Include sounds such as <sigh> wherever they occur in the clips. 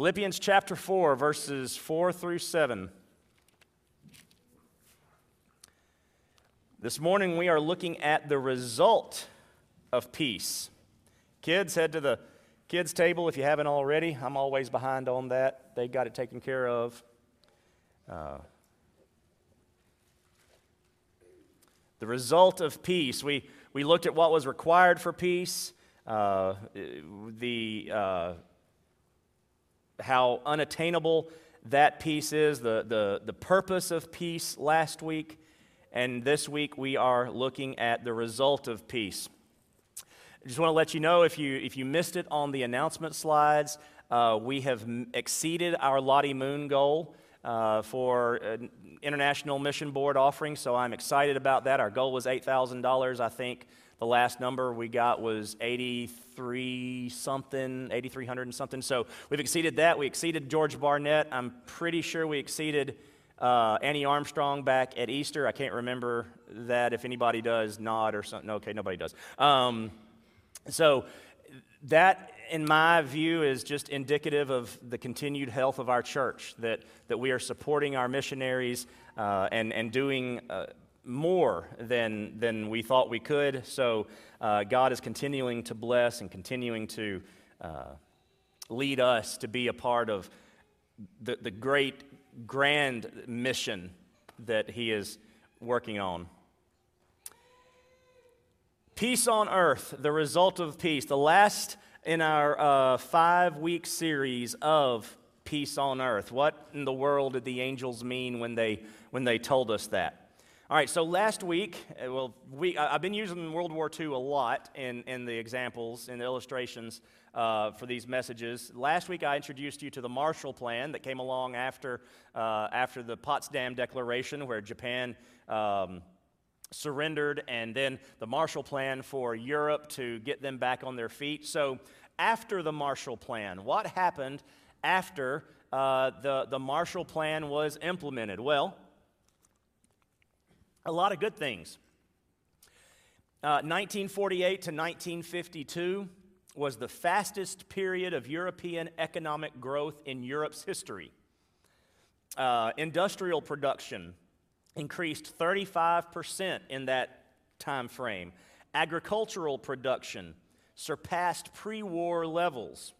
Philippians chapter 4, verses 4 through 7. This morning we are looking at the result of peace. Kids, head to the kids' table if you haven't already. I'm always behind on that. They got it taken care of. Uh, the result of peace. We, we looked at what was required for peace, uh, the, uh, how unattainable that peace is, the, the, the purpose of peace last week. And this week we are looking at the result of peace. I just want to let you know if you, if you missed it on the announcement slides, uh, we have exceeded our Lottie Moon goal uh, for International Mission Board offering, so I'm excited about that. Our goal was $8,000. I think the last number we got was 83 something, 8,300 and something. So we've exceeded that. We exceeded Georgia Barnette. I'm pretty sure we exceeded uh, Annie Armstrong back at Easter. I can't remember that. If anybody does, nod or something. Okay, nobody does. Um, so that, in my view, is just indicative of the continued health of our church, that, that we are supporting our missionaries uh, and, and doing uh, more than, than we thought we could. So uh, God is continuing to bless and continuing to uh, lead us to be a part of the, the great grand mission that he is working on. Peace on earth, the result of peace. The last in our uh, five week series of peace on earth. What in the world did the angels mean when they, when they told us that? All right, so last week, uh, well, we, I've been using World War II a lot in, in the examples, in the illustrations uh, for these messages. Last week, I introduced you to the Marshall Plan that came along after, uh, after the Potsdam Declaration, where Japan um, surrendered, and then the Marshall Plan for Europe to get them back on their feet. So, after the Marshall Plan, what happened after uh, the, the Marshall Plan was implemented? Well, a lot of good things. Uh, 1948 to 1952 was the fastest period of European economic growth in Europe's history. Uh, industrial production increased 35% in that time frame. Agricultural production surpassed pre war levels.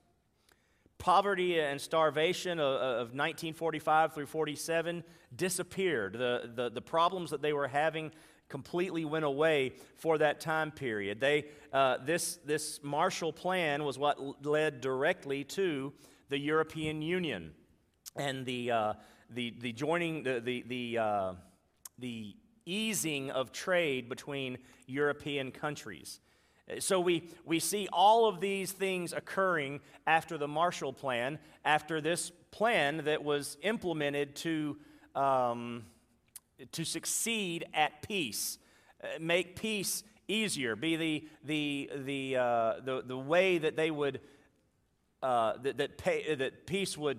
Poverty and starvation of, of 1945 through 47 disappeared. The, the, the problems that they were having completely went away for that time period. They, uh, this, this Marshall Plan was what led directly to the European Union and the, uh, the, the joining, the, the, the, uh, the easing of trade between European countries. So we, we see all of these things occurring after the Marshall Plan, after this plan that was implemented to, um, to succeed at peace, uh, make peace easier, be the, the, the, uh, the, the way that they would, uh, that, that, pay, that peace would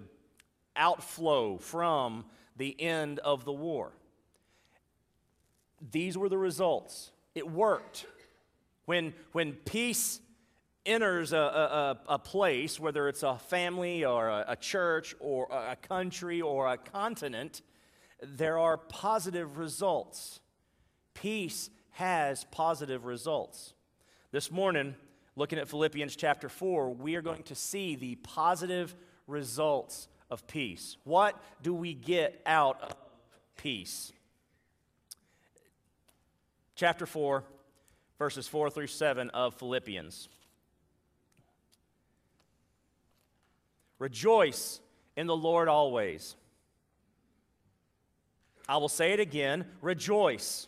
outflow from the end of the war. These were the results. It worked. When, when peace enters a, a, a, place, whether it's a family or a, a church or a country or a continent, there are positive results. Peace has positive results. This morning, looking at Philippians chapter 4, we are going to see the positive results of peace. What do we get out of peace? Chapter 4, verses 4 through 7 of Philippians. Rejoice in the Lord always. I will say it again rejoice.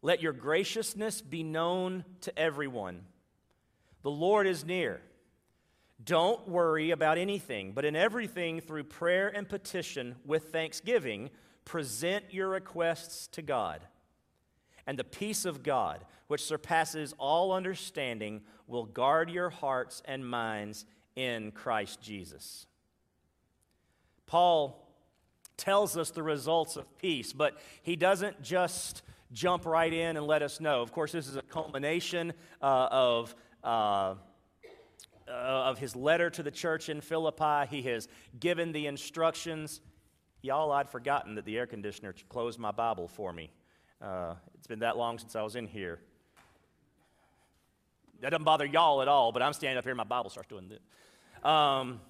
Let your graciousness be known to everyone. The Lord is near. Don't worry about anything, but in everything, through prayer and petition with thanksgiving, present your requests to God. And the peace of God, which surpasses all understanding, will guard your hearts and minds in Christ Jesus. Paul tells us the results of peace, but he doesn't just jump right in and let us know. Of course, this is a culmination uh, of. Uh, uh, of his letter to the church in Philippi. He has given the instructions. Y'all, I'd forgotten that the air conditioner closed my Bible for me. Uh, it's been that long since I was in here. That doesn't bother y'all at all, but I'm standing up here and my Bible starts doing this. Um,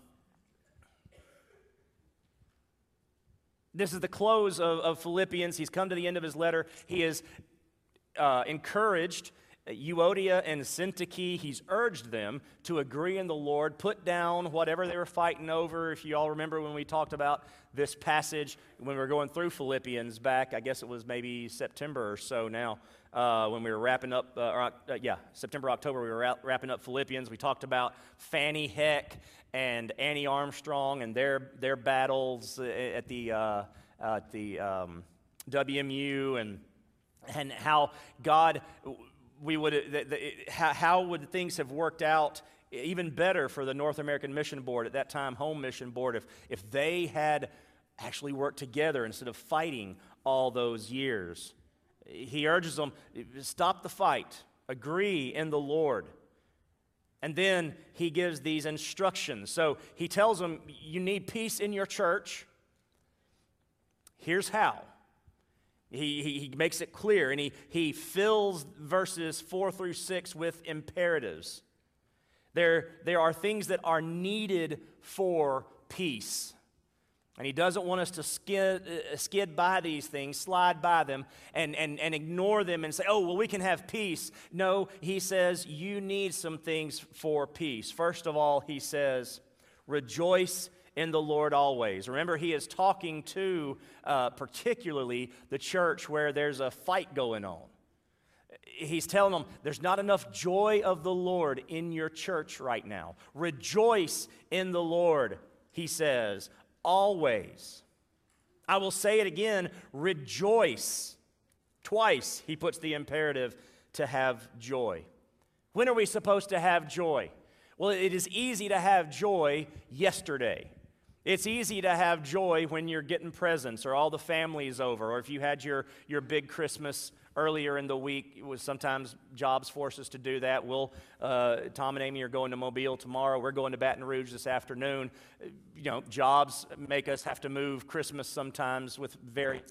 this is the close of, of, Philippians. He's come to the end of his letter. He is uh, encouraged Euodia and Syntyche, he's urged them to agree in the Lord, put down whatever they were fighting over. If you all remember when we talked about this passage, when we were going through Philippians back, I guess it was maybe September or so now, uh, when we were wrapping up, uh, or, uh, yeah, September, October, we were wrapping up Philippians. We talked about Fannie Heck and Annie Armstrong and their, their battles at the, uh, at the um, WMU and, and how God we would, uh, the, the, how, how would things have worked out even better for the North American Mission Board, at that time, Home Mission Board, if, if they had actually worked together instead of fighting all those years? He urges them stop the fight, agree in the Lord. And then he gives these instructions. So he tells them, You need peace in your church. Here's how. He, he, he, makes it clear and he, he fills verses 4 through 6 with imperatives. There, there are things that are needed for peace. And he doesn't want us to skid, uh, skid by these things, slide by them, and, and, and ignore them and say, oh, well, we can have peace. No, he says you need some things for peace. First of all, he says, rejoice in the Lord always. Remember, he is talking to uh, particularly the church where there's a fight going on. He's telling them there's not enough joy of the Lord in your church right now. Rejoice in the Lord, he says, always. I will say it again rejoice. Twice he puts the imperative to have joy. When are we supposed to have joy? Well, it is easy to have joy yesterday. It's easy to have joy when you're getting presents or all the family's over, or if you had your, your big Christmas earlier in the week. It was sometimes jobs force us to do that. We'll, uh, Tom and Amy are going to Mobile tomorrow. We're going to Baton Rouge this afternoon. You know, jobs make us have to move Christmas sometimes with very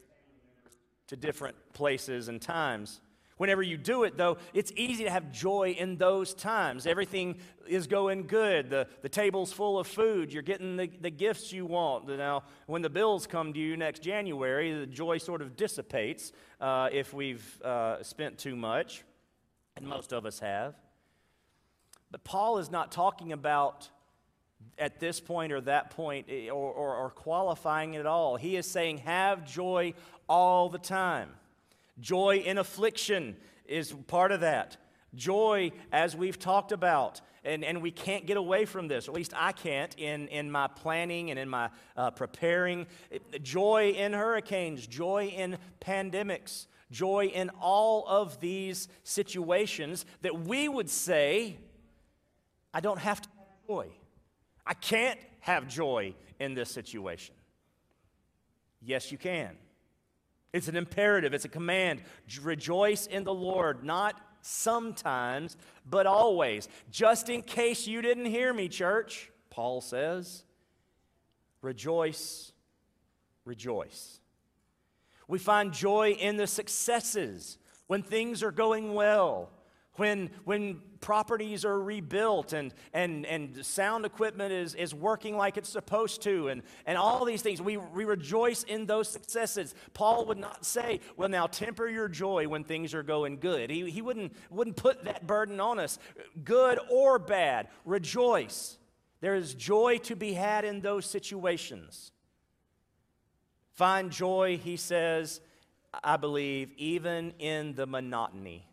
to different places and times. Whenever you do it, though, it's easy to have joy in those times. Everything is going good. The, the table's full of food. You're getting the, the gifts you want. Now, when the bills come to you next January, the joy sort of dissipates uh, if we've uh, spent too much, and most of us have. But Paul is not talking about at this point or that point eh, or, or, or qualifying it at all. He is saying, have joy all the time. Joy in affliction is part of that. Joy, as we've talked about, and, and we can't get away from this, at least I can't in, in my planning and in my uh, preparing. Joy in hurricanes, joy in pandemics, joy in all of these situations that we would say, I don't have to have joy. I can't have joy in this situation. Yes, you can. It's an imperative, it's a command. Rejoice in the Lord, not sometimes, but always. Just in case you didn't hear me, church, Paul says, rejoice, rejoice. We find joy in the successes when things are going well when, when properties are rebuilt and, and, and sound equipment is, is working like it's supposed to, and, and all these things, we, we rejoice in those successes. Paul would not say, Well, now temper your joy when things are going good. He, he wouldn't, wouldn't put that burden on us. Good or bad, rejoice. There is joy to be had in those situations. Find joy, he says, I believe, even in the monotony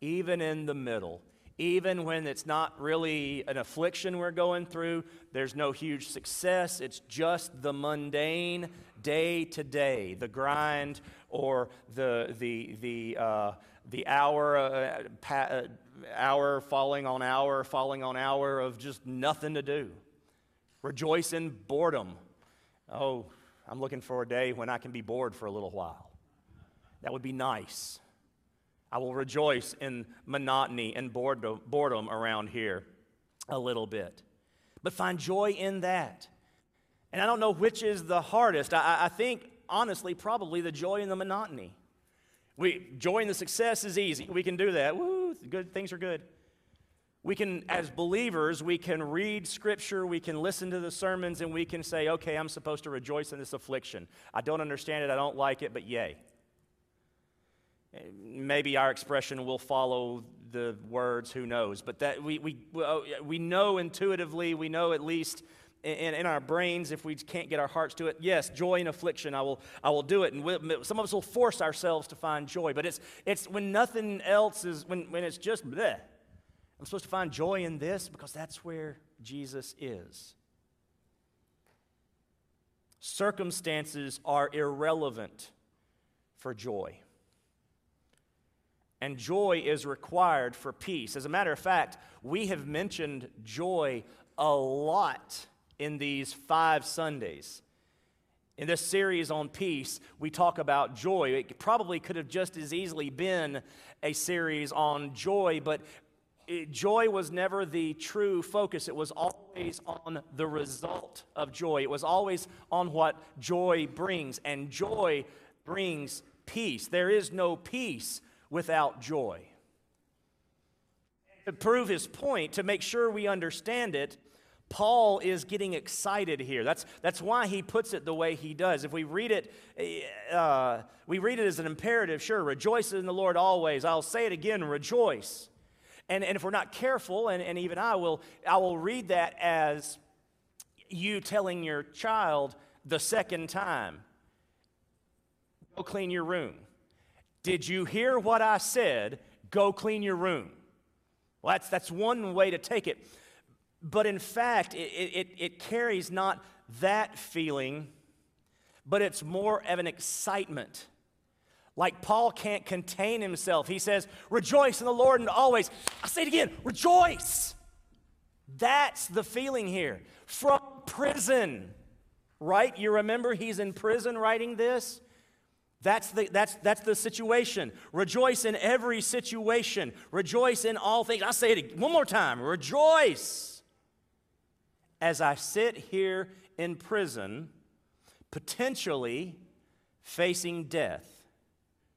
even in the middle, even when it's not really an affliction we're going through, there's no huge success. It's just the mundane day to day, the grind or the, the, the, uh, the hour, uh, pa- uh, hour falling on hour, falling on hour of just nothing to do. Rejoice in boredom. Oh, I'm looking for a day when I can be bored for a little while. That would be nice. I will rejoice in monotony and boredom around here. a little bit. But find joy in that. And I don't know which is the hardest. I, I think, honestly, probably the joy in the monotony. We, joy in the success is easy. We can do that. Woo, good, things are good. We can, as believers, we can read scripture, we can listen to the sermons, and we can say, okay, I'm supposed to rejoice in this affliction. I don't understand it, I don't like it, but yay. Maybe our expression will follow the words, who knows? But that we, we, we know intuitively, we know at least in, in our brains if we can't get our hearts to it. Yes, joy and affliction, I will, I will do it. And we, some of us will force ourselves to find joy, but it's, it's when nothing else is, when, when it's just bleh. I'm supposed to find joy in this because that's where Jesus is. Circumstances are irrelevant for joy. And joy is required for peace. As a matter of fact, we have mentioned joy a lot in these five Sundays. In this series on peace, we talk about joy. It probably could have just as easily been a series on joy, but it, joy was never the true focus. It was always on the result of joy. It was always on what joy brings, and joy brings peace. There is no peace without joy. To prove his point, to make sure we understand it, Paul is getting excited here. That's, that's why he puts it the way he does. If we read it, uh, we read it as an imperative. Sure, rejoice in the Lord always. I'll say it again, rejoice. And, and if we're not careful, and, and even I will, I will read that as you telling your child the second time, go clean your room. Did you hear what I said? Go clean your room. Well, that's, that's one way to take it. But in fact, it, it, it carries not that feeling, but it's more of an excitement. Like Paul can't contain himself. He says, Rejoice in the Lord and always. I say it again, rejoice. That's the feeling here. From prison, right? You remember he's in prison writing this? That's the, that's, that's the situation. Rejoice in every situation. Rejoice in all things. I say it one more time. Rejoice as I sit here in prison, potentially facing death.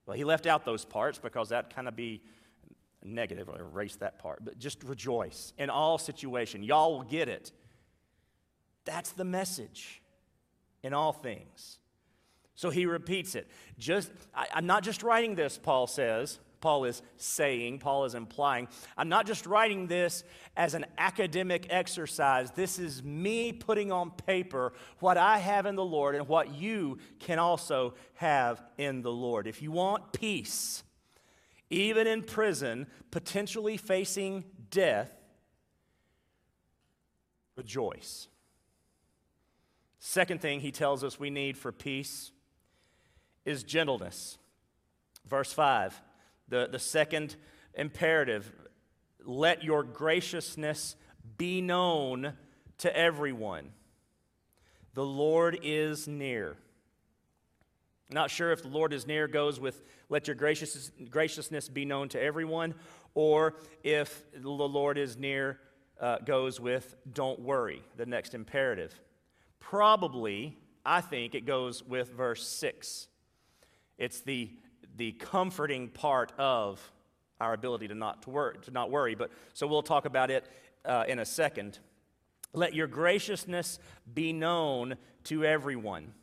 Well, he left out those parts because that kind of be negative. I'll erase that part. But just rejoice in all situation. Y'all will get it. That's the message in all things. So he repeats it. Just I, I'm not just writing this, Paul says. Paul is saying, Paul is implying. I'm not just writing this as an academic exercise. This is me putting on paper what I have in the Lord and what you can also have in the Lord. If you want peace, even in prison, potentially facing death, rejoice. Second thing he tells us we need for peace is gentleness. Verse 5 the, the second imperative let your graciousness be known to everyone. The Lord is near. Not sure if the Lord is near goes with let your gracious, graciousness be known to everyone, or if the Lord is near uh, goes with don't worry, the next imperative. Probably, I think it goes with verse 6. It's the the comforting part of our ability to not, to, wor- to not worry. But, so we'll talk about it uh, in a second. Let your graciousness be known to everyone.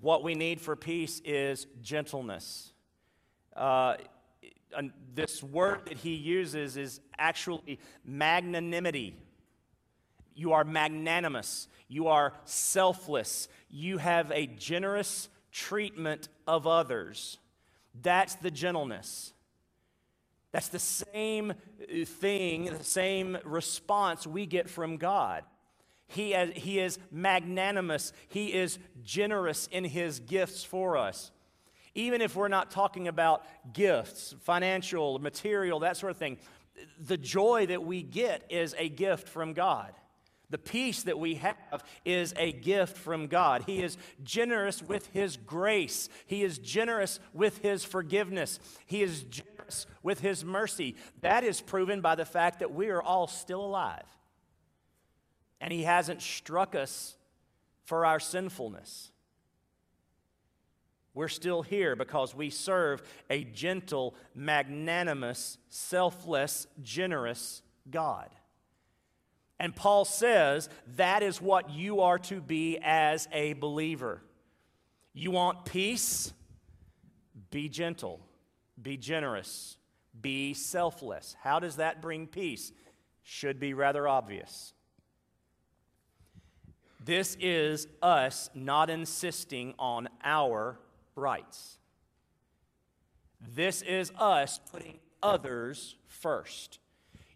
What we need for peace is gentleness. Uh, this word that he uses is actually magnanimity. You are magnanimous. You are selfless. You have a generous treatment of others. That's the gentleness. That's the same uh, thing, the same response we get from God. He, has, he is magnanimous, He is generous in His gifts for us. Even if we're not talking about gifts, financial, material, that sort of thing, the joy that we get is a gift from God The peace that we have is a gift from God. He is generous with His grace. He is generous with His forgiveness. He is generous with His mercy. That is proven by the fact that we are all still alive. And He hasn't struck us for our sinfulness. We're still here because we serve a gentle, magnanimous, selfless, generous God. And Paul says that is what you are to be as a believer. You want peace? Be gentle, be generous, be selfless. How does that bring peace? Should be rather obvious. This is us not insisting on our rights. This is us putting others first.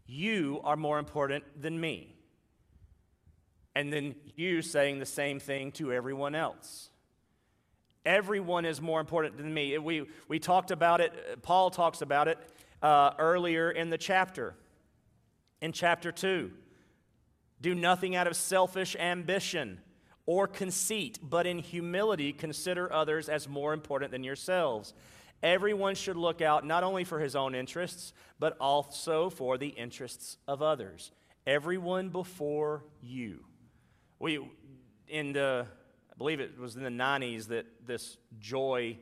You are more important than me and then you saying the same thing to everyone else. Everyone is more important than me. We, we talked about it, Paul talks about it uh, earlier in the chapter, in chapter 2. Do nothing out of selfish ambition or conceit, but in humility consider others as more important than yourselves. Everyone should look out not only for his own interests, but also for the interests of others. Everyone before you. We, in the, I believe it was in the 90s that this joy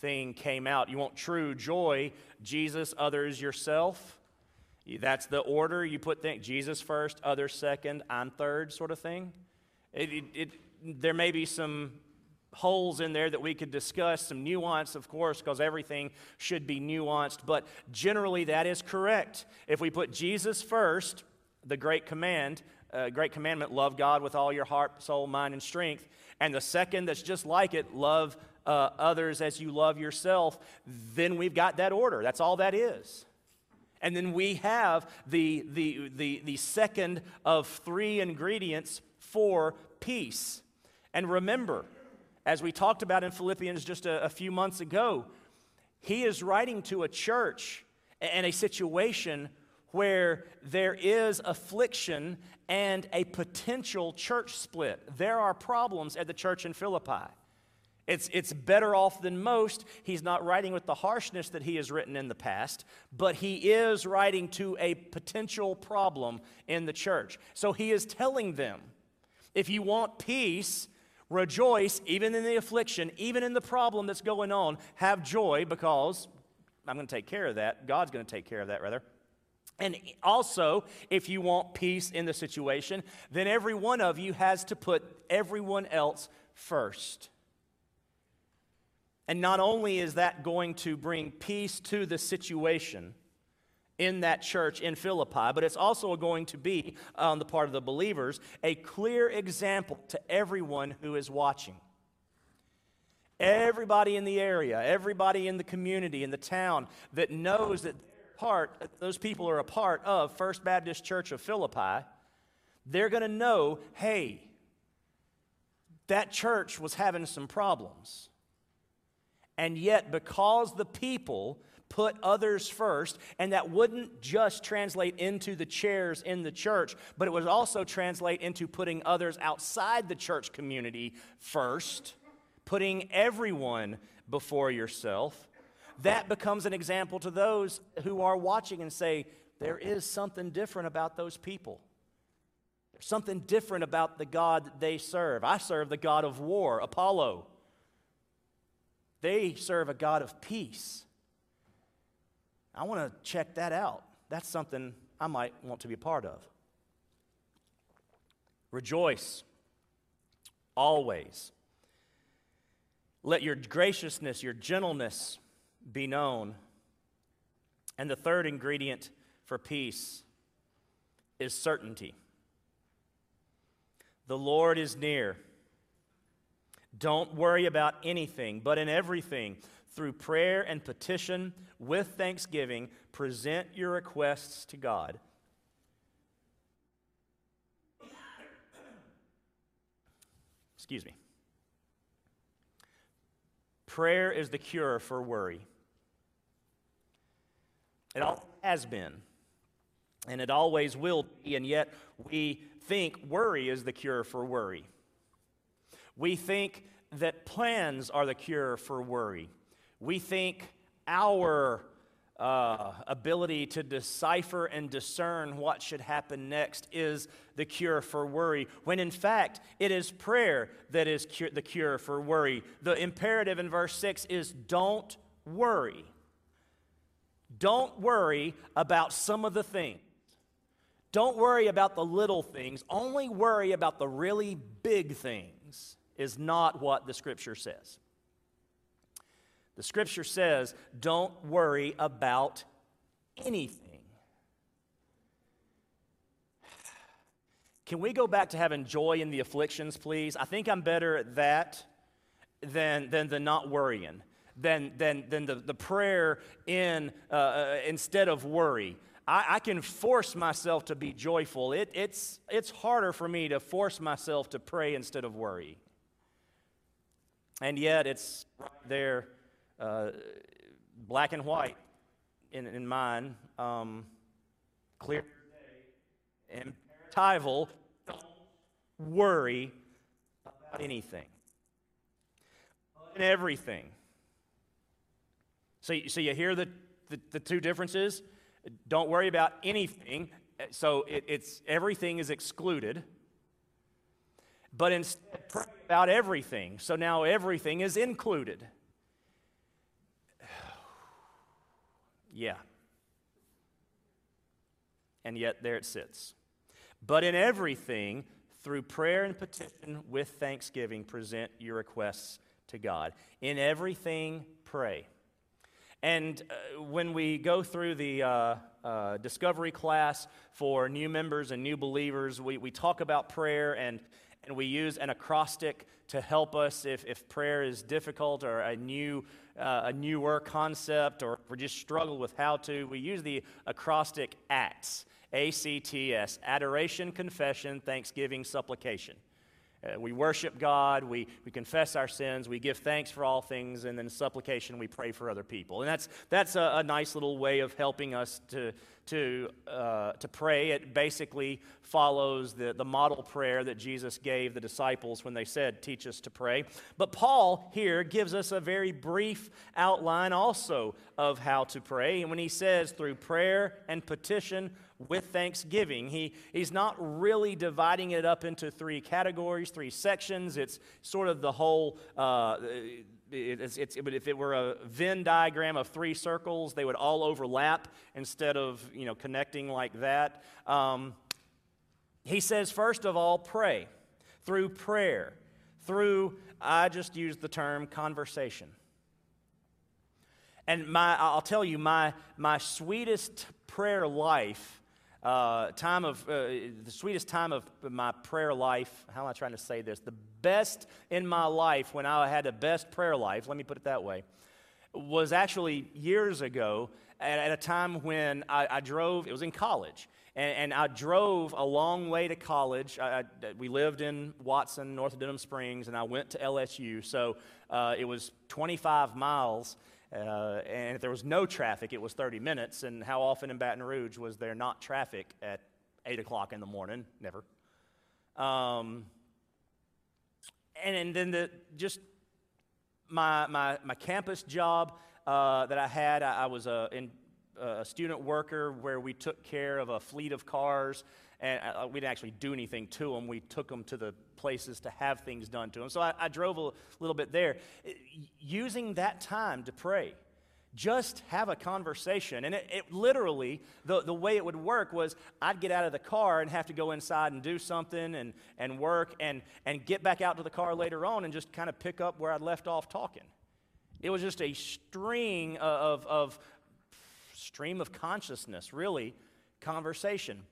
thing came out. You want true joy, Jesus, others, yourself. That's the order you put things Jesus first, others second, I'm third, sort of thing. It, it, it, there may be some holes in there that we could discuss, some nuance, of course, because everything should be nuanced, but generally that is correct. If we put Jesus first, the great command, uh, great commandment love God with all your heart, soul, mind, and strength. And the second that's just like it, love uh, others as you love yourself, then we've got that order. That's all that is. And then we have the, the, the, the second of three ingredients for peace. And remember, as we talked about in Philippians just a, a few months ago, he is writing to a church and a situation where there is affliction and a potential church split. There are problems at the church in Philippi. It's, it's better off than most. He's not writing with the harshness that he has written in the past, but he is writing to a potential problem in the church. So he is telling them if you want peace, rejoice even in the affliction, even in the problem that's going on. Have joy because I'm going to take care of that. God's going to take care of that, rather. And also, if you want peace in the situation, then every one of you has to put everyone else first. And not only is that going to bring peace to the situation in that church in Philippi, but it's also going to be, on the part of the believers, a clear example to everyone who is watching. Everybody in the area, everybody in the community, in the town that knows that part, those people are a part of First Baptist Church of Philippi, they're going to know hey, that church was having some problems. And yet, because the people put others first, and that wouldn't just translate into the chairs in the church, but it would also translate into putting others outside the church community first, putting everyone before yourself that becomes an example to those who are watching and say, there is something different about those people. There's something different about the God they serve. I serve the God of war, Apollo. They serve a God of peace. I want to check that out. That's something I might want to be a part of. Rejoice always. Let your graciousness, your gentleness, be known. And the third ingredient for peace is certainty. The Lord is near. Don't worry about anything, but in everything, through prayer and petition with thanksgiving, present your requests to God. Excuse me. Prayer is the cure for worry. It always has been, and it always will be, and yet we think worry is the cure for worry. We think that plans are the cure for worry. We think our uh, ability to decipher and discern what should happen next is the cure for worry, when in fact it is prayer that is cu- the cure for worry. The imperative in verse 6 is don't worry. Don't worry about some of the things. Don't worry about the little things. Only worry about the really big things, is not what the scripture says. The scripture says, don't worry about anything. Can we go back to having joy in the afflictions, please? I think I'm better at that than, than the not worrying, than, than, than the, the prayer in, uh, uh, instead of worry. I, I, can force myself to be joyful. It, it's, it's harder for me to force myself to pray instead of worry. And yet, it's right there uh, black and white in, in mine, um, clear imperatival, don't worry about anything. And everything. So, so you hear the, the, the two differences? Don't worry about anything. So it, it's everything is excluded. But instead, pray about everything. So now everything is included. <sighs> Yeah. And yet there it sits. But in everything, through prayer and petition with thanksgiving, present your requests to God. In everything, pray. And uh, when we go through the uh, uh, discovery class for new members and new believers, we, we talk about prayer and, and we use an acrostic to help us if, if prayer is difficult or a new uh, a newer concept or we just struggle with how to, we use the acrostic ACTS, A C T S, adoration, confession, thanksgiving, supplication. Uh, we worship God, we, we confess our sins, we give thanks for all things, and then supplication, we pray for other people. And that's, that's a, a nice little way of helping us to, to, uh, to pray. It basically follows the, the model prayer that Jesus gave the disciples when they said, Teach us to pray. But Paul here gives us a very brief outline also of how to pray. And when he says, through prayer and petition, with thanksgiving. He, he's not really dividing it up into three categories, three sections. It's sort of the whole. Uh, it's, it's, if it were a Venn diagram of three circles, they would all overlap instead of you know connecting like that. Um, he says, first of all, pray through prayer, through I just used the term conversation. And my, I'll tell you, my, my sweetest prayer life uh, time of uh, the sweetest time of my prayer life. How am I trying to say this? The best in my life when I had the best prayer life. Let me put it that way. Was actually years ago at, at a time when I, I, drove. It was in college, and, and, I drove a long way to college. I, I, we lived in Watson, north of Denham Springs, and I went to LSU. So uh, it was 25 miles. Uh, and if there was no traffic, it was 30 minutes. And how often in Baton Rouge was there not traffic at 8 o'clock in the morning? Never. Um, and, and then the, just my, my, my campus job uh, that I had, I, I was a, in, a student worker where we took care of a fleet of cars and uh, we didn't actually do anything to them. We took them to the places to have things done to them. So I, I drove a little bit there. Using that time to pray, just have a conversation. And it, it, literally, the, the way it would work was I'd get out of the car and have to go inside and do something and, and work and, and get back out to the car later on and just kind of pick up where I'd left off talking. It was just a string of, of stream of consciousness, really, conversation.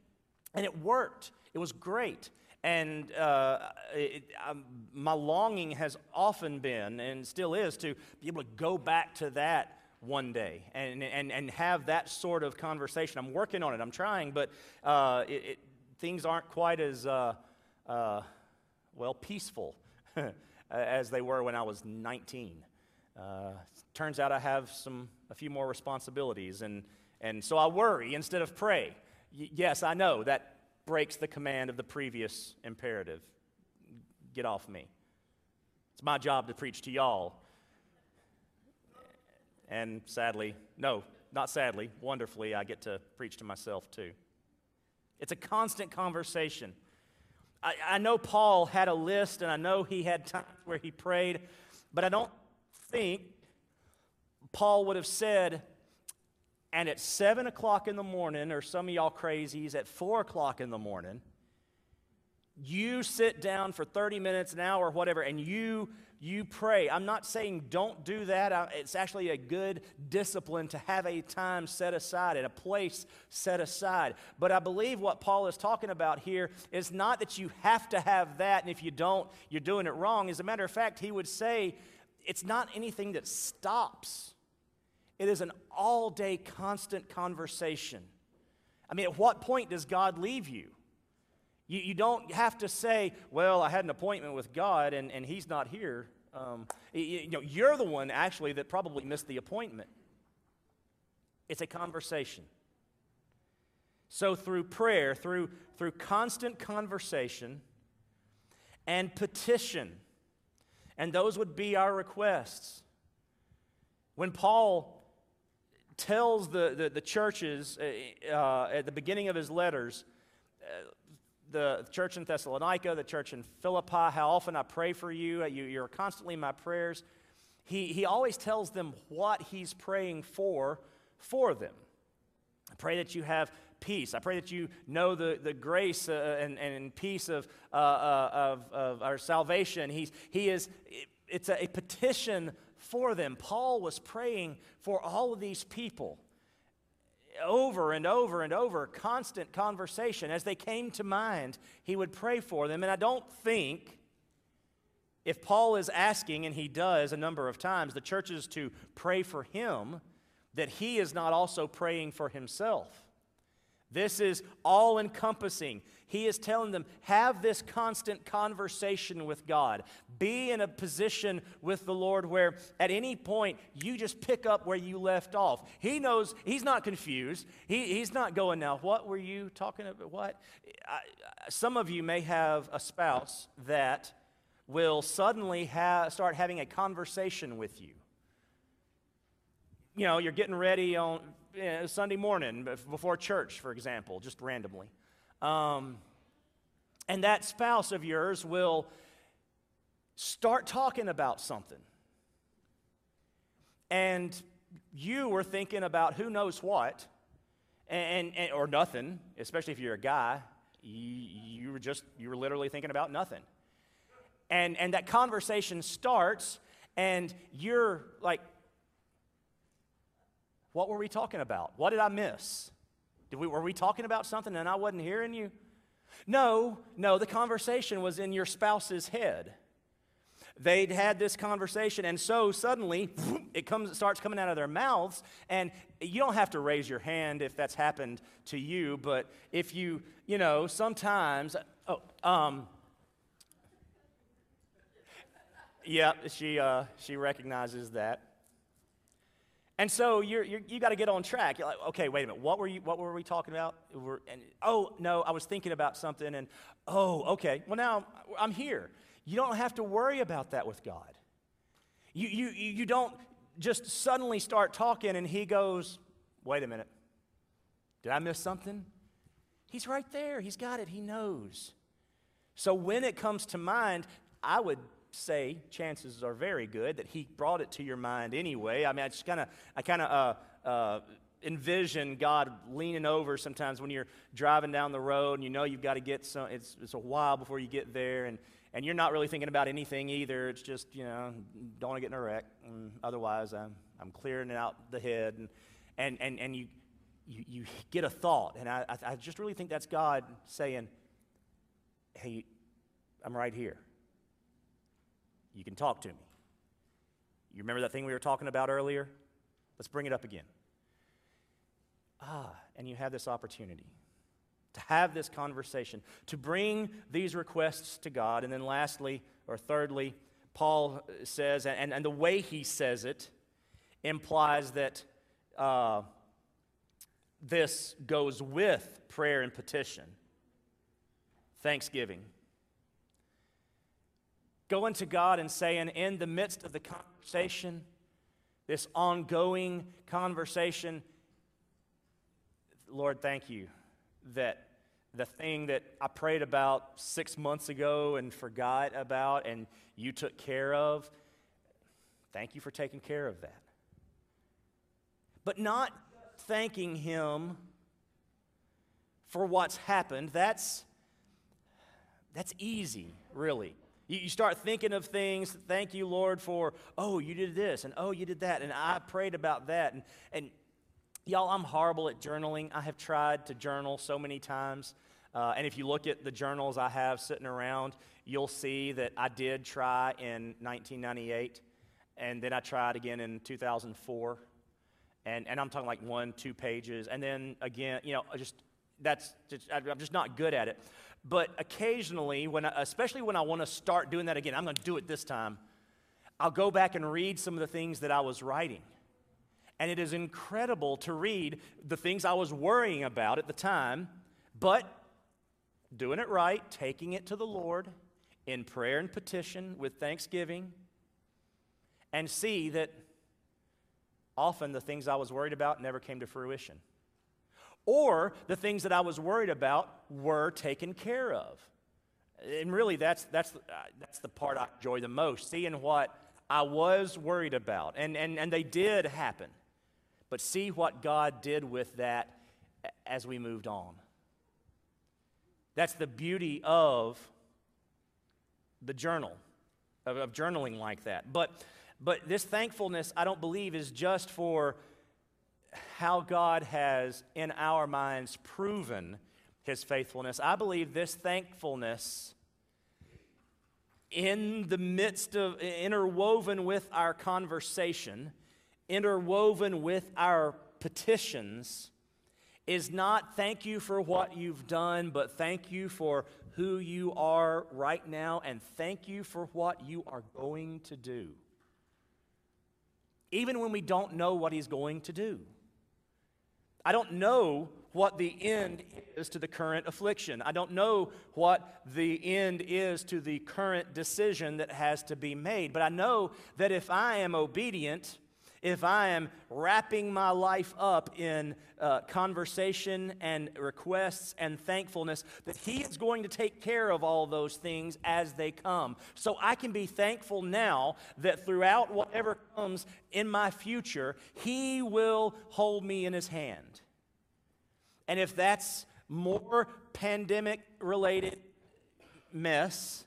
And it worked. It was great. And uh, it, um, my longing has often been, and still is, to be able to go back to that one day and, and, and have that sort of conversation. I'm working on it, I'm trying, but uh, it, it, things aren't quite as, uh, uh well, peaceful <laughs> as they were when I was 19. Uh, turns out I have some, a few more responsibilities, and, and so I worry instead of pray. Y- yes, I know that breaks the command of the previous imperative get off me. It's my job to preach to y'all. And sadly, no, not sadly, wonderfully, I get to preach to myself too. It's a constant conversation. I, I know Paul had a list, and I know he had times where he prayed, but I don't think Paul would have said, and at 7 o'clock in the morning, or some of y'all crazies at 4 o'clock in the morning, you sit down for 30 minutes, an hour, whatever, and you you pray. I'm not saying don't do that. It's actually a good discipline to have a time set aside and a place set aside. But I believe what Paul is talking about here is not that you have to have that, and if you don't, you're doing it wrong. As a matter of fact, he would say it's not anything that stops, it is an all day, constant conversation. I mean, at what point does God leave you? You, you don't have to say, well, I had an appointment with God and, and he's not here. Um, you, you know, you're the one actually that probably missed the appointment. It's a conversation. So through prayer, through, through constant conversation and petition, and those would be our requests. When Paul tells the, the, the churches uh, uh at the beginning of his letters, uh, the church in Thessalonica, the church in Philippi, how often I pray for you. you are constantly in my prayers. He, he always tells them what he's praying for for them. I pray that you have peace. I pray that you know the, the grace uh, and, and peace of, uh, uh, of, of our salvation. He's, he is, it's a, a petition for them. Paul was praying for all of these people over and over and over, constant conversation. As they came to mind, he would pray for them. And I don't think if Paul is asking, and he does a number of times, the churches to pray for him, that he is not also praying for himself. This is all encompassing. He is telling them, have this constant conversation with God. Be in a position with the Lord where at any point you just pick up where you left off. He knows, he's not confused. He, he's not going, now, what were you talking about? What? I, some of you may have a spouse that will suddenly ha- start having a conversation with you. You know, you're getting ready on uh, Sunday morning before church, for example, just randomly. Um, and that spouse of yours will start talking about something. And you were thinking about who knows what, and, and or nothing, especially if you're a guy. You, you were just, you were literally thinking about nothing. And, and that conversation starts, and you're like, what were we talking about? What did I miss? Did we, were we talking about something and I wasn't hearing you? No, no, the conversation was in your spouse's head. They'd had this conversation, and so suddenly <sniffs> it comes, starts coming out of their mouths. And you don't have to raise your hand if that's happened to you, but if you, you know, sometimes, oh, um, yeah, she, uh, she recognizes that. And so you're, you're, you got to get on track. You're like, okay, wait a minute. What were, you, what were we talking about? We're, and, oh, no, I was thinking about something. And, oh, okay. Well, now I'm here. You don't have to worry about that with God. You, you, you don't just suddenly start talking and he goes, wait a minute. Did I miss something? He's right there. He's got it. He knows. So when it comes to mind, I would say chances are very good that he brought it to your mind anyway. I mean, I just kind of, I kind of uh, uh, envision God leaning over sometimes when you're driving down the road and you know you've got to get some, it's, it's a while before you get there and, and you're not really thinking about anything either. It's just, you know, don't want to get in a wreck. And otherwise, I'm, I'm clearing out the head and, and, and, and you, you, you get a thought. And I, I just really think that's God saying, hey, I'm right here. You can talk to me. You remember that thing we were talking about earlier? Let's bring it up again. Ah, and you have this opportunity to have this conversation, to bring these requests to God. And then, lastly, or thirdly, Paul says, and, and the way he says it implies that uh, this goes with prayer and petition. thanksgiving. Going to God and saying, in the midst of the conversation, this ongoing conversation, Lord, thank you that the thing that I prayed about six months ago and forgot about and you took care of, thank you for taking care of that. But not thanking Him for what's happened, that's, that's easy, really. You, you start thinking of things, thank you, Lord, for, oh, you did this, and oh, you did that, and I prayed about that. And, and y'all, I'm horrible at journaling. I have tried to journal so many times. Uh, and if you look at the journals I have sitting around, you'll see that I did try in 1998, and then I tried again in 2004. And, and I'm talking like one, two pages. And then again, you know, just that's just, I'm just not good at it. But occasionally, when I, especially when I want to start doing that again, I'm going to do it this time. I'll go back and read some of the things that I was writing. And it is incredible to read the things I was worrying about at the time, but doing it right, taking it to the Lord in prayer and petition with thanksgiving, and see that often the things I was worried about never came to fruition or the things that I was worried about were taken care of. And really, that's, that's, uh, that's the part I enjoy the most, seeing what I was worried about. And, and, and they did happen. But see what God did with that as we moved on. That's the beauty of the journal, of, of journaling like that. But, but this thankfulness, I don't believe, is just for how God has, in our minds, proven his faithfulness. I believe this thankfulness, in the midst of, interwoven with our conversation, interwoven with our petitions, is not thank you for what you've done, but thank you for who you are right now, and thank you for what you are going to do. Even when we don't know what he's going to do. I don't know what the end is to the current affliction. I don't know what the end is to the current decision that has to be made. But I know that if I am obedient, if I am wrapping my life up in uh, conversation and requests and thankfulness, that He is going to take care of all those things as they come. So I can be thankful now that throughout whatever comes in my future, He will hold me in His hand. And if that's more pandemic related mess,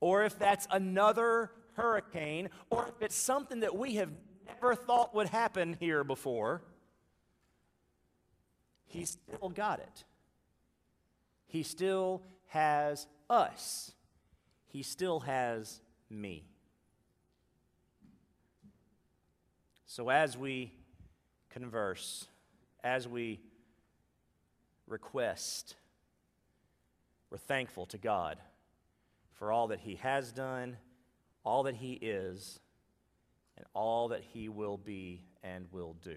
or if that's another hurricane, or if it's something that we have never thought would happen here before, he still got it. He still has us. He still has me. So as we converse, as we request, we're thankful to God for all that He has done, all that He is, and all that he will be and will do.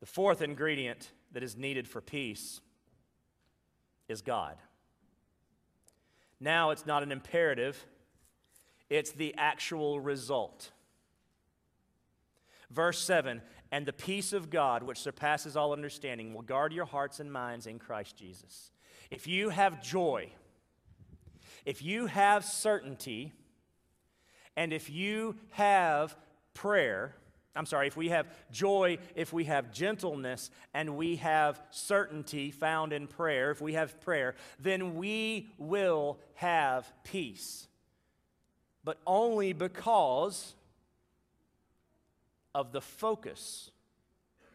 The fourth ingredient that is needed for peace is God. Now it's not an imperative, it's the actual result. Verse 7 And the peace of God, which surpasses all understanding, will guard your hearts and minds in Christ Jesus. If you have joy, if you have certainty, and if you have prayer, I'm sorry, if we have joy, if we have gentleness, and we have certainty found in prayer, if we have prayer, then we will have peace. But only because of the focus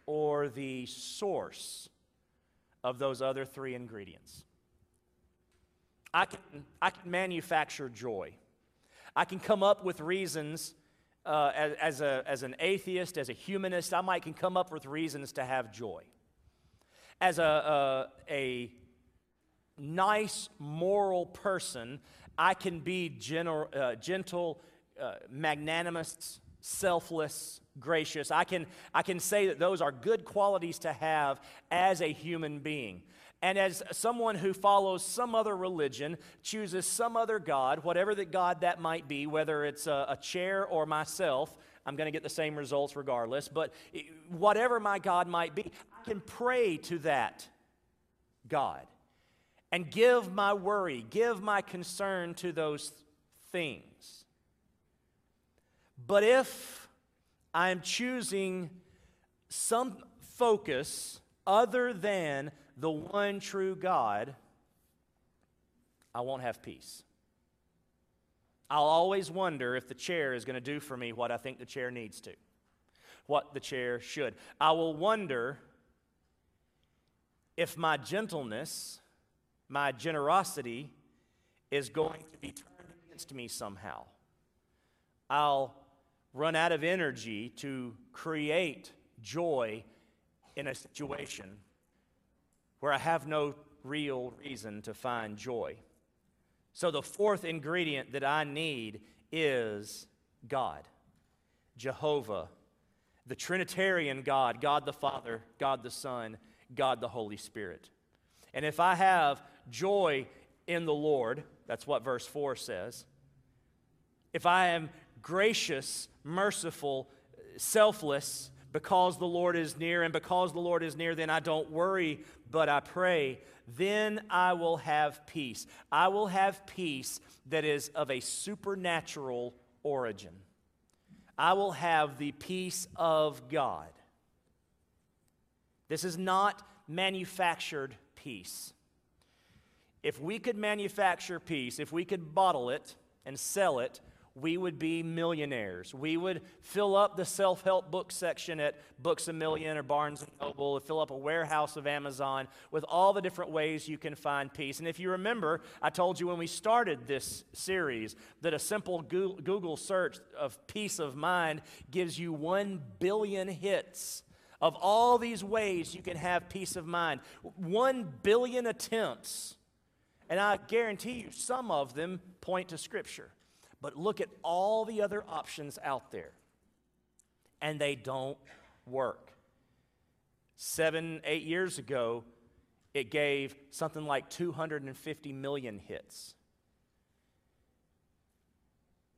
or the source of those other three ingredients. I can, I can manufacture joy. I can come up with reasons uh, as, as, a, as an atheist, as a humanist, I might can come up with reasons to have joy. As a, a, a nice, moral person, I can be gentle, uh, gentle uh, magnanimous, selfless, gracious. I can, I can say that those are good qualities to have as a human being. And as someone who follows some other religion, chooses some other God, whatever that God that might be, whether it's a, a chair or myself, I'm going to get the same results regardless. But whatever my God might be, I can pray to that God and give my worry, give my concern to those things. But if I'm choosing some focus other than the one true God, I won't have peace. I'll always wonder if the chair is going to do for me what I think the chair needs to, what the chair should. I will wonder if my gentleness, my generosity, is going to be turned against me somehow. I'll run out of energy to create joy in a situation where I have no real reason to find joy. So, the fourth ingredient that I need is God, Jehovah, the Trinitarian God, God the Father, God the Son, God the Holy Spirit. And if I have joy in the Lord, that's what verse 4 says. If I am gracious, merciful, selfless, because the Lord is near, and because the Lord is near, then I don't worry, but I pray then I will have peace. I will have peace that is of a supernatural origin. I will have the peace of God. This is not manufactured peace. If we could manufacture peace, if we could bottle it and sell it, we would be millionaires. We would fill up the self help book section at Books a Million or Barnes and Noble, fill up a warehouse of Amazon with all the different ways you can find peace. And if you remember, I told you when we started this series that a simple Google search of peace of mind gives you 1 billion hits of all these ways you can have peace of mind. 1 billion attempts. And I guarantee you, some of them point to Scripture. But look at all the other options out there, and they don't work. Seven, eight years ago, it gave something like 250 million hits.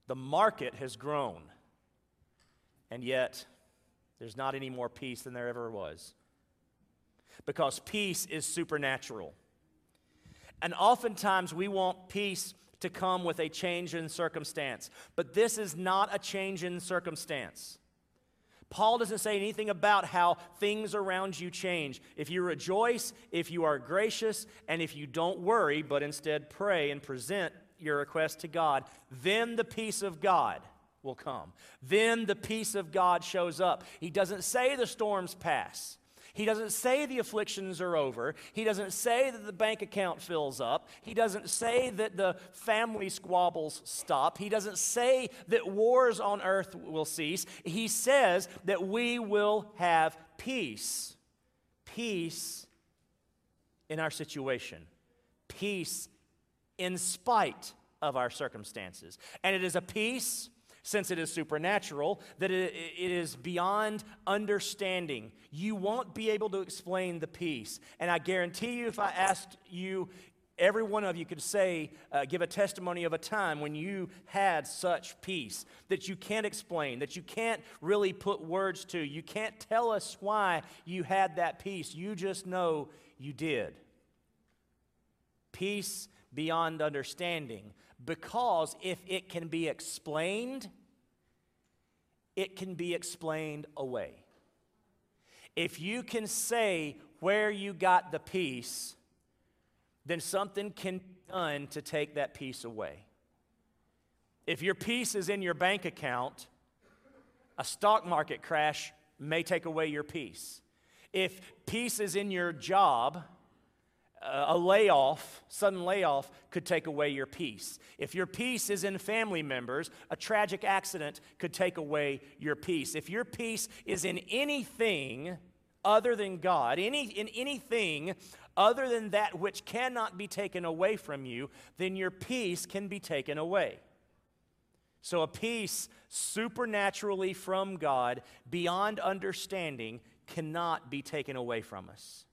The market has grown, and yet there's not any more peace than there ever was. Because peace is supernatural. And oftentimes we want peace to come with a change in circumstance. But this is not a change in circumstance. Paul doesn't say anything about how things around you change. If you rejoice, if you are gracious, and if you don't worry, but instead pray and present your request to God, then the peace of God will come. Then the peace of God shows up. He doesn't say the storms pass. He doesn't say the afflictions are over. He doesn't say that the bank account fills up. He doesn't say that the family squabbles stop. He doesn't say that wars on earth will cease. He says that we will have peace. Peace in our situation. Peace in spite of our circumstances. And it is a peace since it is supernatural, that it, it is beyond understanding. You won't be able to explain the peace. And I guarantee you, if I asked you, every one of you could say, uh, give a testimony of a time when you had such peace that you can't explain, that you can't really put words to. You can't tell us why you had that peace. You just know you did. Peace beyond understanding because if it can be explained, it can be explained away. If you can say where you got the peace, then something can be done to take that peace away. If your peace is in your bank account, a stock market crash may take away your peace. If peace is in your job, Uh, a layoff, sudden layoff, could take away your peace. If your peace is in family members, a tragic accident could take away your peace. If your peace is in anything other than God, any, in anything other than that which cannot be taken away from you, then your peace can be taken away. So, a peace supernaturally from God, beyond understanding, cannot be taken away from us.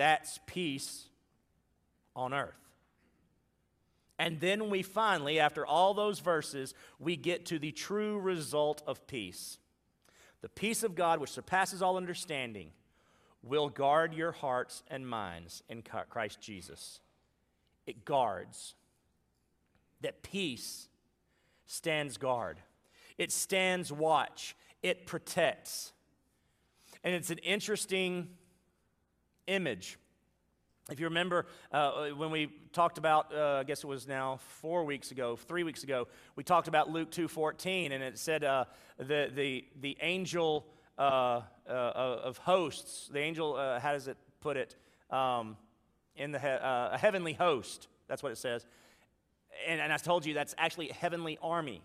That's peace on earth. And then we finally, after all those verses, we get to the true result of peace. The peace of God, which surpasses all understanding, will guard your hearts and minds in Christ Jesus. It guards. That peace stands guard, it stands watch, it protects. And it's an interesting image if you remember uh, when we talked about, uh, I guess it was now four weeks ago, three weeks ago, we talked about Luke 2.14, and it said uh, the, the, the angel uh, uh, of hosts, the angel, uh, how does it put it, um, in the he- a heavenly host, that's what it says. And, and I told you that's actually a heavenly army.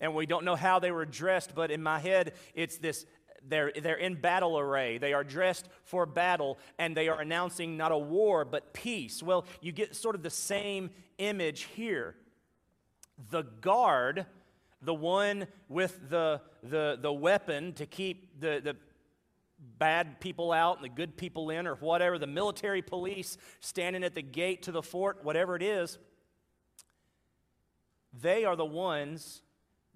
And we don't know how they were dressed, but in my head, it's this they're, they're in battle array. They are dressed for battle, and they are announcing not a war, but peace. Well, you get sort of the same image here. The guard, the one with the, the, the weapon to keep the, the bad people out and the good people in, or whatever, the military police standing at the gate to the fort, whatever it is, they are the ones,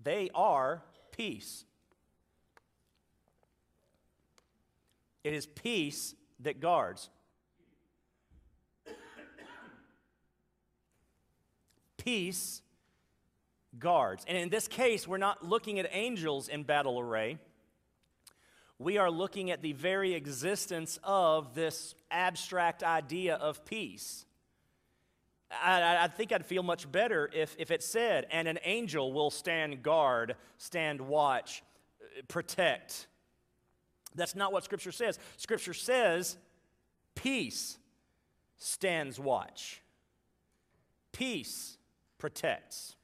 they are peace. It is peace that guards. Peace guards. And in this case, we're not looking at angels in battle array. We are looking at the very existence of this abstract idea of peace. I, I, think I'd feel much better if, if it said, and an angel will stand guard, stand watch, protect. That's not what Scripture says. Scripture says peace stands watch, peace protects.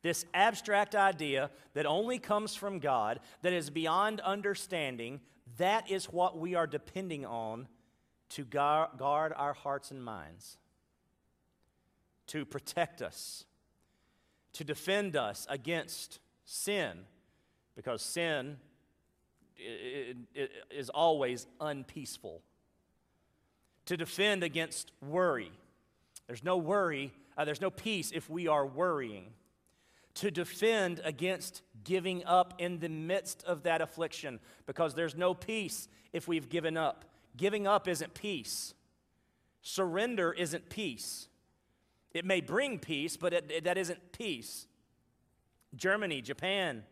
This abstract idea that only comes from God, that is beyond understanding, that is what we are depending on to guard our hearts and minds, to protect us, to defend us against sin, because sin is always unpeaceful. To defend against worry. There's no worry, uh, there's no peace if we are worrying. To defend against giving up in the midst of that affliction, because there's no peace if we've given up. Giving up isn't peace, surrender isn't peace. It may bring peace, but it, it, that isn't peace. Germany, Japan,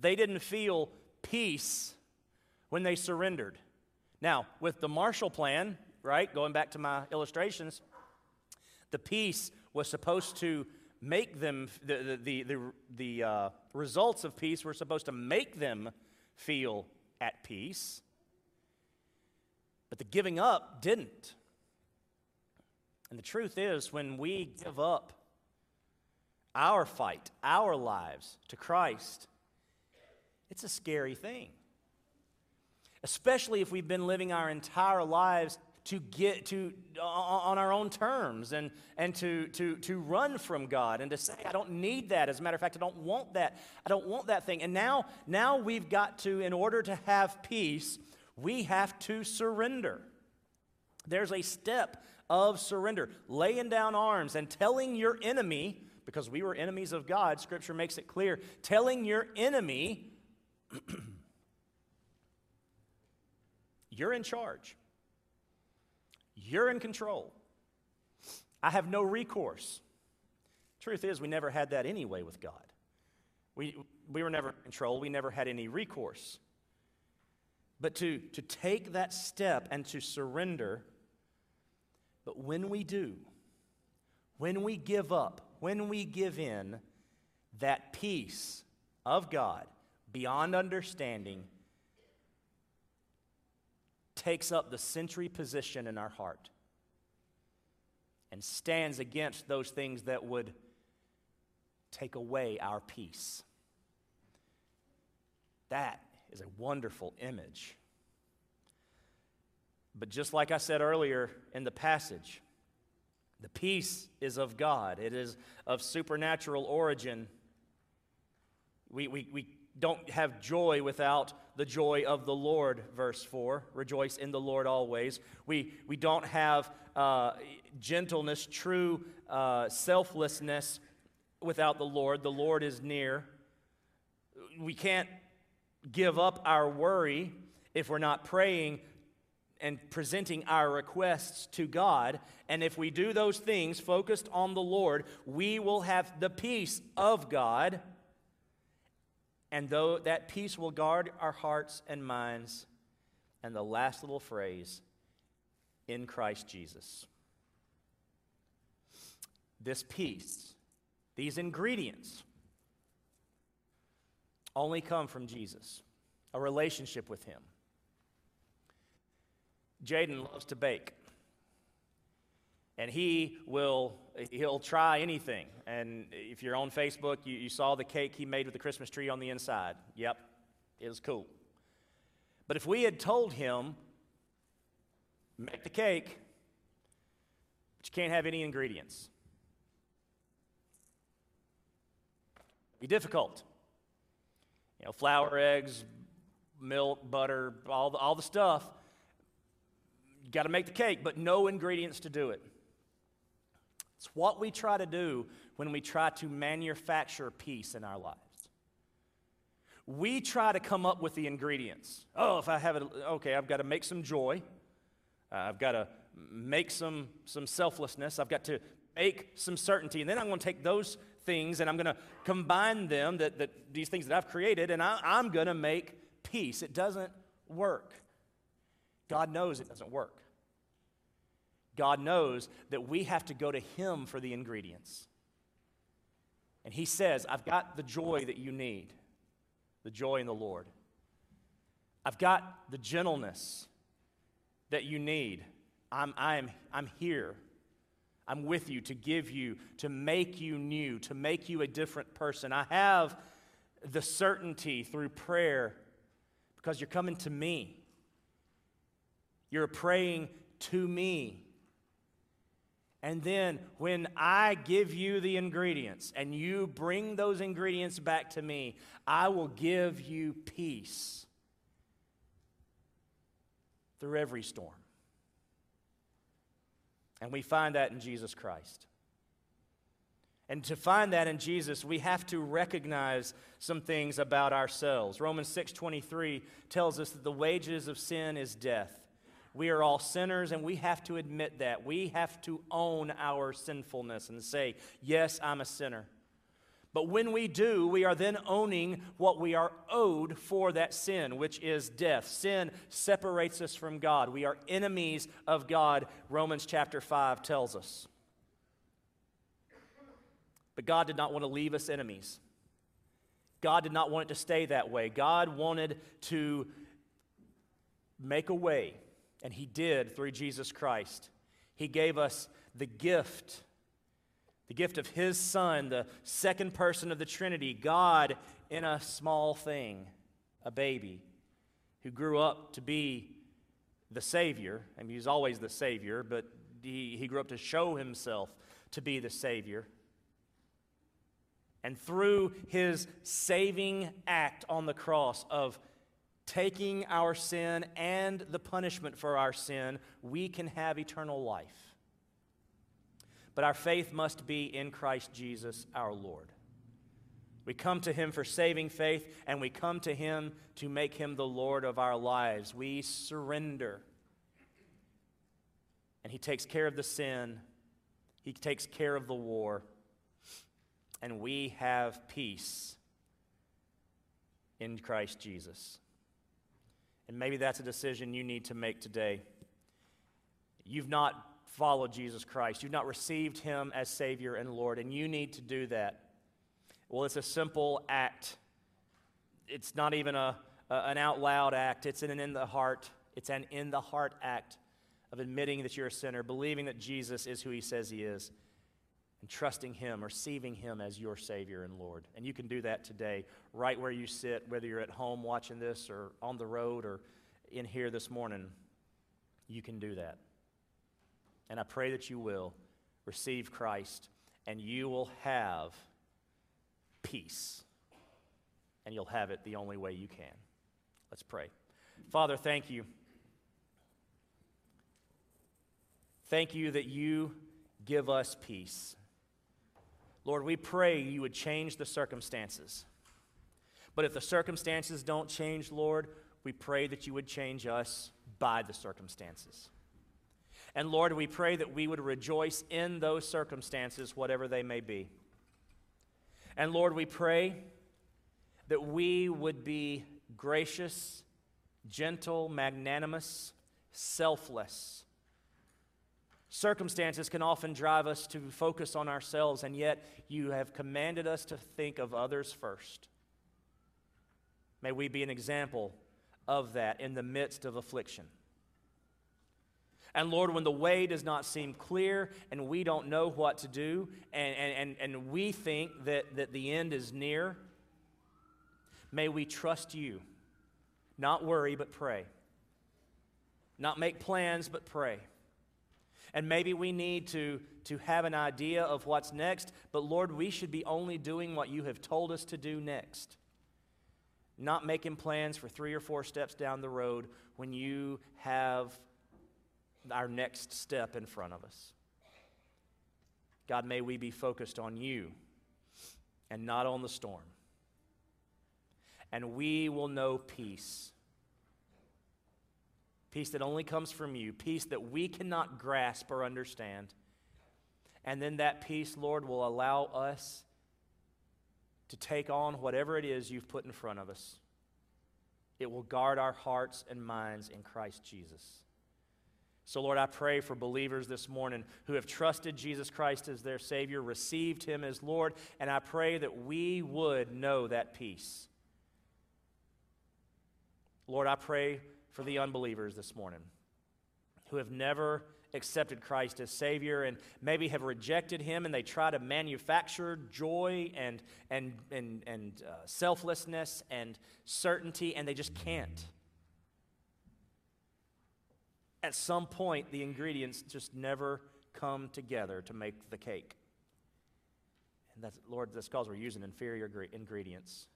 they didn't feel peace when they surrendered. Now, with the Marshall Plan, right, going back to my illustrations, the peace was supposed to make them, the, the, the, the, uh, results of peace were supposed to make them feel at peace. But the giving up didn't. And the truth is, when we give up our fight, our lives to Christ, it's a scary thing especially if we've been living our entire lives to get to on our own terms and, and to, to, to run from God and to say, I don't need that. As a matter of fact, I don't want that. I don't want that thing. And now, now we've got to, in order to have peace, we have to surrender. There's a step of surrender, laying down arms and telling your enemy, because we were enemies of God, Scripture makes it clear, telling your enemy, <clears throat> You're in charge. You're in control. I have no recourse. Truth is, we never had that anyway with God. We, we were never in control, we never had any recourse. But to, to take that step and to surrender, but when we do, when we give up, when we give in, that peace of God beyond understanding takes up the sentry position in our heart and stands against those things that would take away our peace. That is a wonderful image. But just like I said earlier in the passage, the peace is of God, it is of supernatural origin. We, we, we, don't have joy without the joy of the Lord, verse 4. Rejoice in the Lord always. We, we don't have uh, gentleness, true uh, selflessness without the Lord. The Lord is near. We can't give up our worry if we're not praying and presenting our requests to God. And if we do those things focused on the Lord, we will have the peace of God. And though that peace will guard our hearts and minds. And the last little phrase, in Christ Jesus. This peace, these ingredients, only come from Jesus, a relationship with Him. Jaden loves to bake. And he will, he'll try anything. And if you're on Facebook, you, you saw the cake he made with the Christmas tree on the inside. Yep, it was cool. But if we had told him, make the cake, but you can't have any ingredients, be difficult. You know, flour, eggs, milk, butter, all the, all the stuff. You got to make the cake, but no ingredients to do it. It's what we try to do when we try to manufacture peace in our lives. We try to come up with the ingredients. Oh, if I have it, okay, I've got to make some joy. Uh, I've got to make some, some selflessness. I've got to make some certainty. And then I'm going to take those things and I'm going to combine them, that, that these things that I've created, and I, I'm going to make peace. It doesn't work. God knows it doesn't work. God knows that we have to go to Him for the ingredients. And He says, I've got the joy that you need, the joy in the Lord. I've got the gentleness that you need. I'm, I'm, I'm here. I'm with you to give you, to make you new, to make you a different person. I have the certainty through prayer because you're coming to me. You're praying to me. And then when I give you the ingredients and you bring those ingredients back to me, I will give you peace through every storm. And we find that in Jesus Christ. And to find that in Jesus, we have to recognize some things about ourselves. Romans 6:23 tells us that the wages of sin is death. We are all sinners, and we have to admit that. We have to own our sinfulness and say, Yes, I'm a sinner. But when we do, we are then owning what we are owed for that sin, which is death. Sin separates us from God. We are enemies of God, Romans chapter 5 tells us. But God did not want to leave us enemies. God did not want it to stay that way. God wanted to make a way and He did through Jesus Christ. He gave us the gift, the gift of His Son, the second person of the Trinity, God in a small thing, a baby, who grew up to be the Savior. I mean, He's always the Savior, but he, he grew up to show Himself to be the Savior. And through His saving act on the cross of taking our sin and the punishment for our sin, we can have eternal life. But our faith must be in Christ Jesus our Lord. We come to Him for saving faith, and we come to Him to make Him the Lord of our lives. We surrender. And He takes care of the sin, He takes care of the war, and we have peace in Christ Jesus. And maybe that's a decision you need to make today. You've not followed Jesus Christ, you've not received Him as Savior and Lord, and you need to do that. Well, it's a simple act. It's not even a, a an out loud act, it's an in the heart. It's an in the heart act of admitting that you're a sinner, believing that Jesus is who He says He is and trusting Him, receiving Him as your Savior and Lord. And you can do that today, right where you sit, whether you're at home watching this or on the road or in here this morning. You can do that. And I pray that you will receive Christ and you will have peace and you'll have it the only way you can. Let's pray. Father, thank you. Thank you that you give us peace. Lord, we pray you would change the circumstances. But if the circumstances don't change, Lord, we pray that you would change us by the circumstances. And Lord, we pray that we would rejoice in those circumstances, whatever they may be. And Lord, we pray that we would be gracious, gentle, magnanimous, selfless. Circumstances can often drive us to focus on ourselves, and yet you have commanded us to think of others first. May we be an example of that in the midst of affliction. And Lord, when the way does not seem clear and we don't know what to do, and, and, and we think that, that the end is near, may we trust you. Not worry, but pray. Not make plans, but pray. And maybe we need to, to have an idea of what's next, but Lord, we should be only doing what you have told us to do next not making plans for three or four steps down the road when you have our next step in front of us. God, may we be focused on you and not on the storm. And we will know peace. Peace that only comes from you, peace that we cannot grasp or understand. And then that peace, Lord, will allow us to take on whatever it is you've put in front of us. It will guard our hearts and minds in Christ Jesus. So, Lord, I pray for believers this morning who have trusted Jesus Christ as their Savior, received Him as Lord, and I pray that we would know that peace. Lord, I pray for the unbelievers this morning who have never accepted Christ as Savior and maybe have rejected Him and they try to manufacture joy and, and, and, and uh, selflessness and certainty and they just can't. At some point, the ingredients just never come together to make the cake. And that's, Lord, that's because we're using inferior ingredients.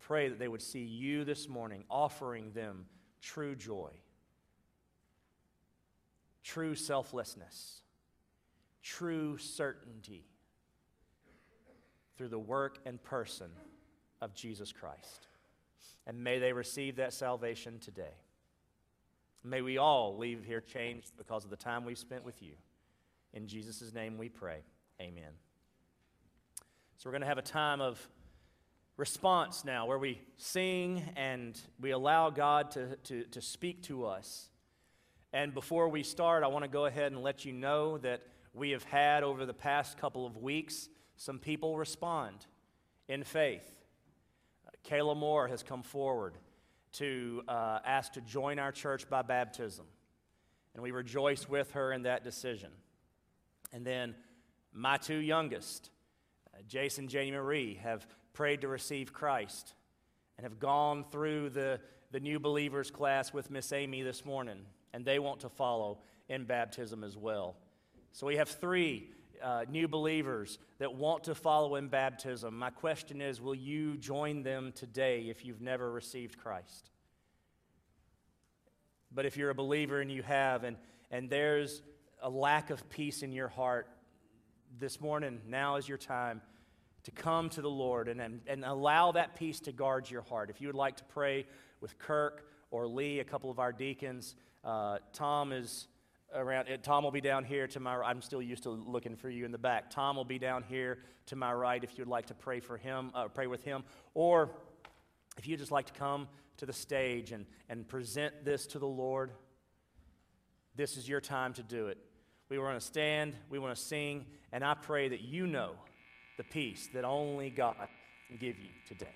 I pray that they would see you this morning offering them true joy true selflessness, true certainty through the work and person of Jesus Christ. And may they receive that salvation today. May we all leave here changed because of the time we've spent with you. In Jesus' name we pray. Amen. So we're going to have a time of response now where we sing and we allow God to, to, to speak to us. And before we start, I want to go ahead and let you know that we have had over the past couple of weeks some people respond in faith. Kayla Moore has come forward to uh, ask to join our church by baptism. And we rejoice with her in that decision. And then my two youngest, uh, Jason Janie Marie, have prayed to receive Christ and have gone through the, the new believers class with Miss Amy this morning and they want to follow in baptism as well. So we have three uh, new believers that want to follow in baptism. My question is will you join them today if you've never received Christ? But if you're a believer and you have, and, and there's a lack of peace in your heart, this morning, now is your time to come to the Lord and, and, allow that peace to guard your heart. If you would like to pray with Kirk or Lee, a couple of our deacons, uh, Tom is around. Uh, Tom will be down here to my. I'm still used to looking for you in the back. Tom will be down here to my right if you'd like to pray for him, uh, pray with him, or if you'd just like to come to the stage and, and present this to the Lord. This is your time to do it. We want to stand, we want to sing, and I pray that you know the peace that only God can give you today.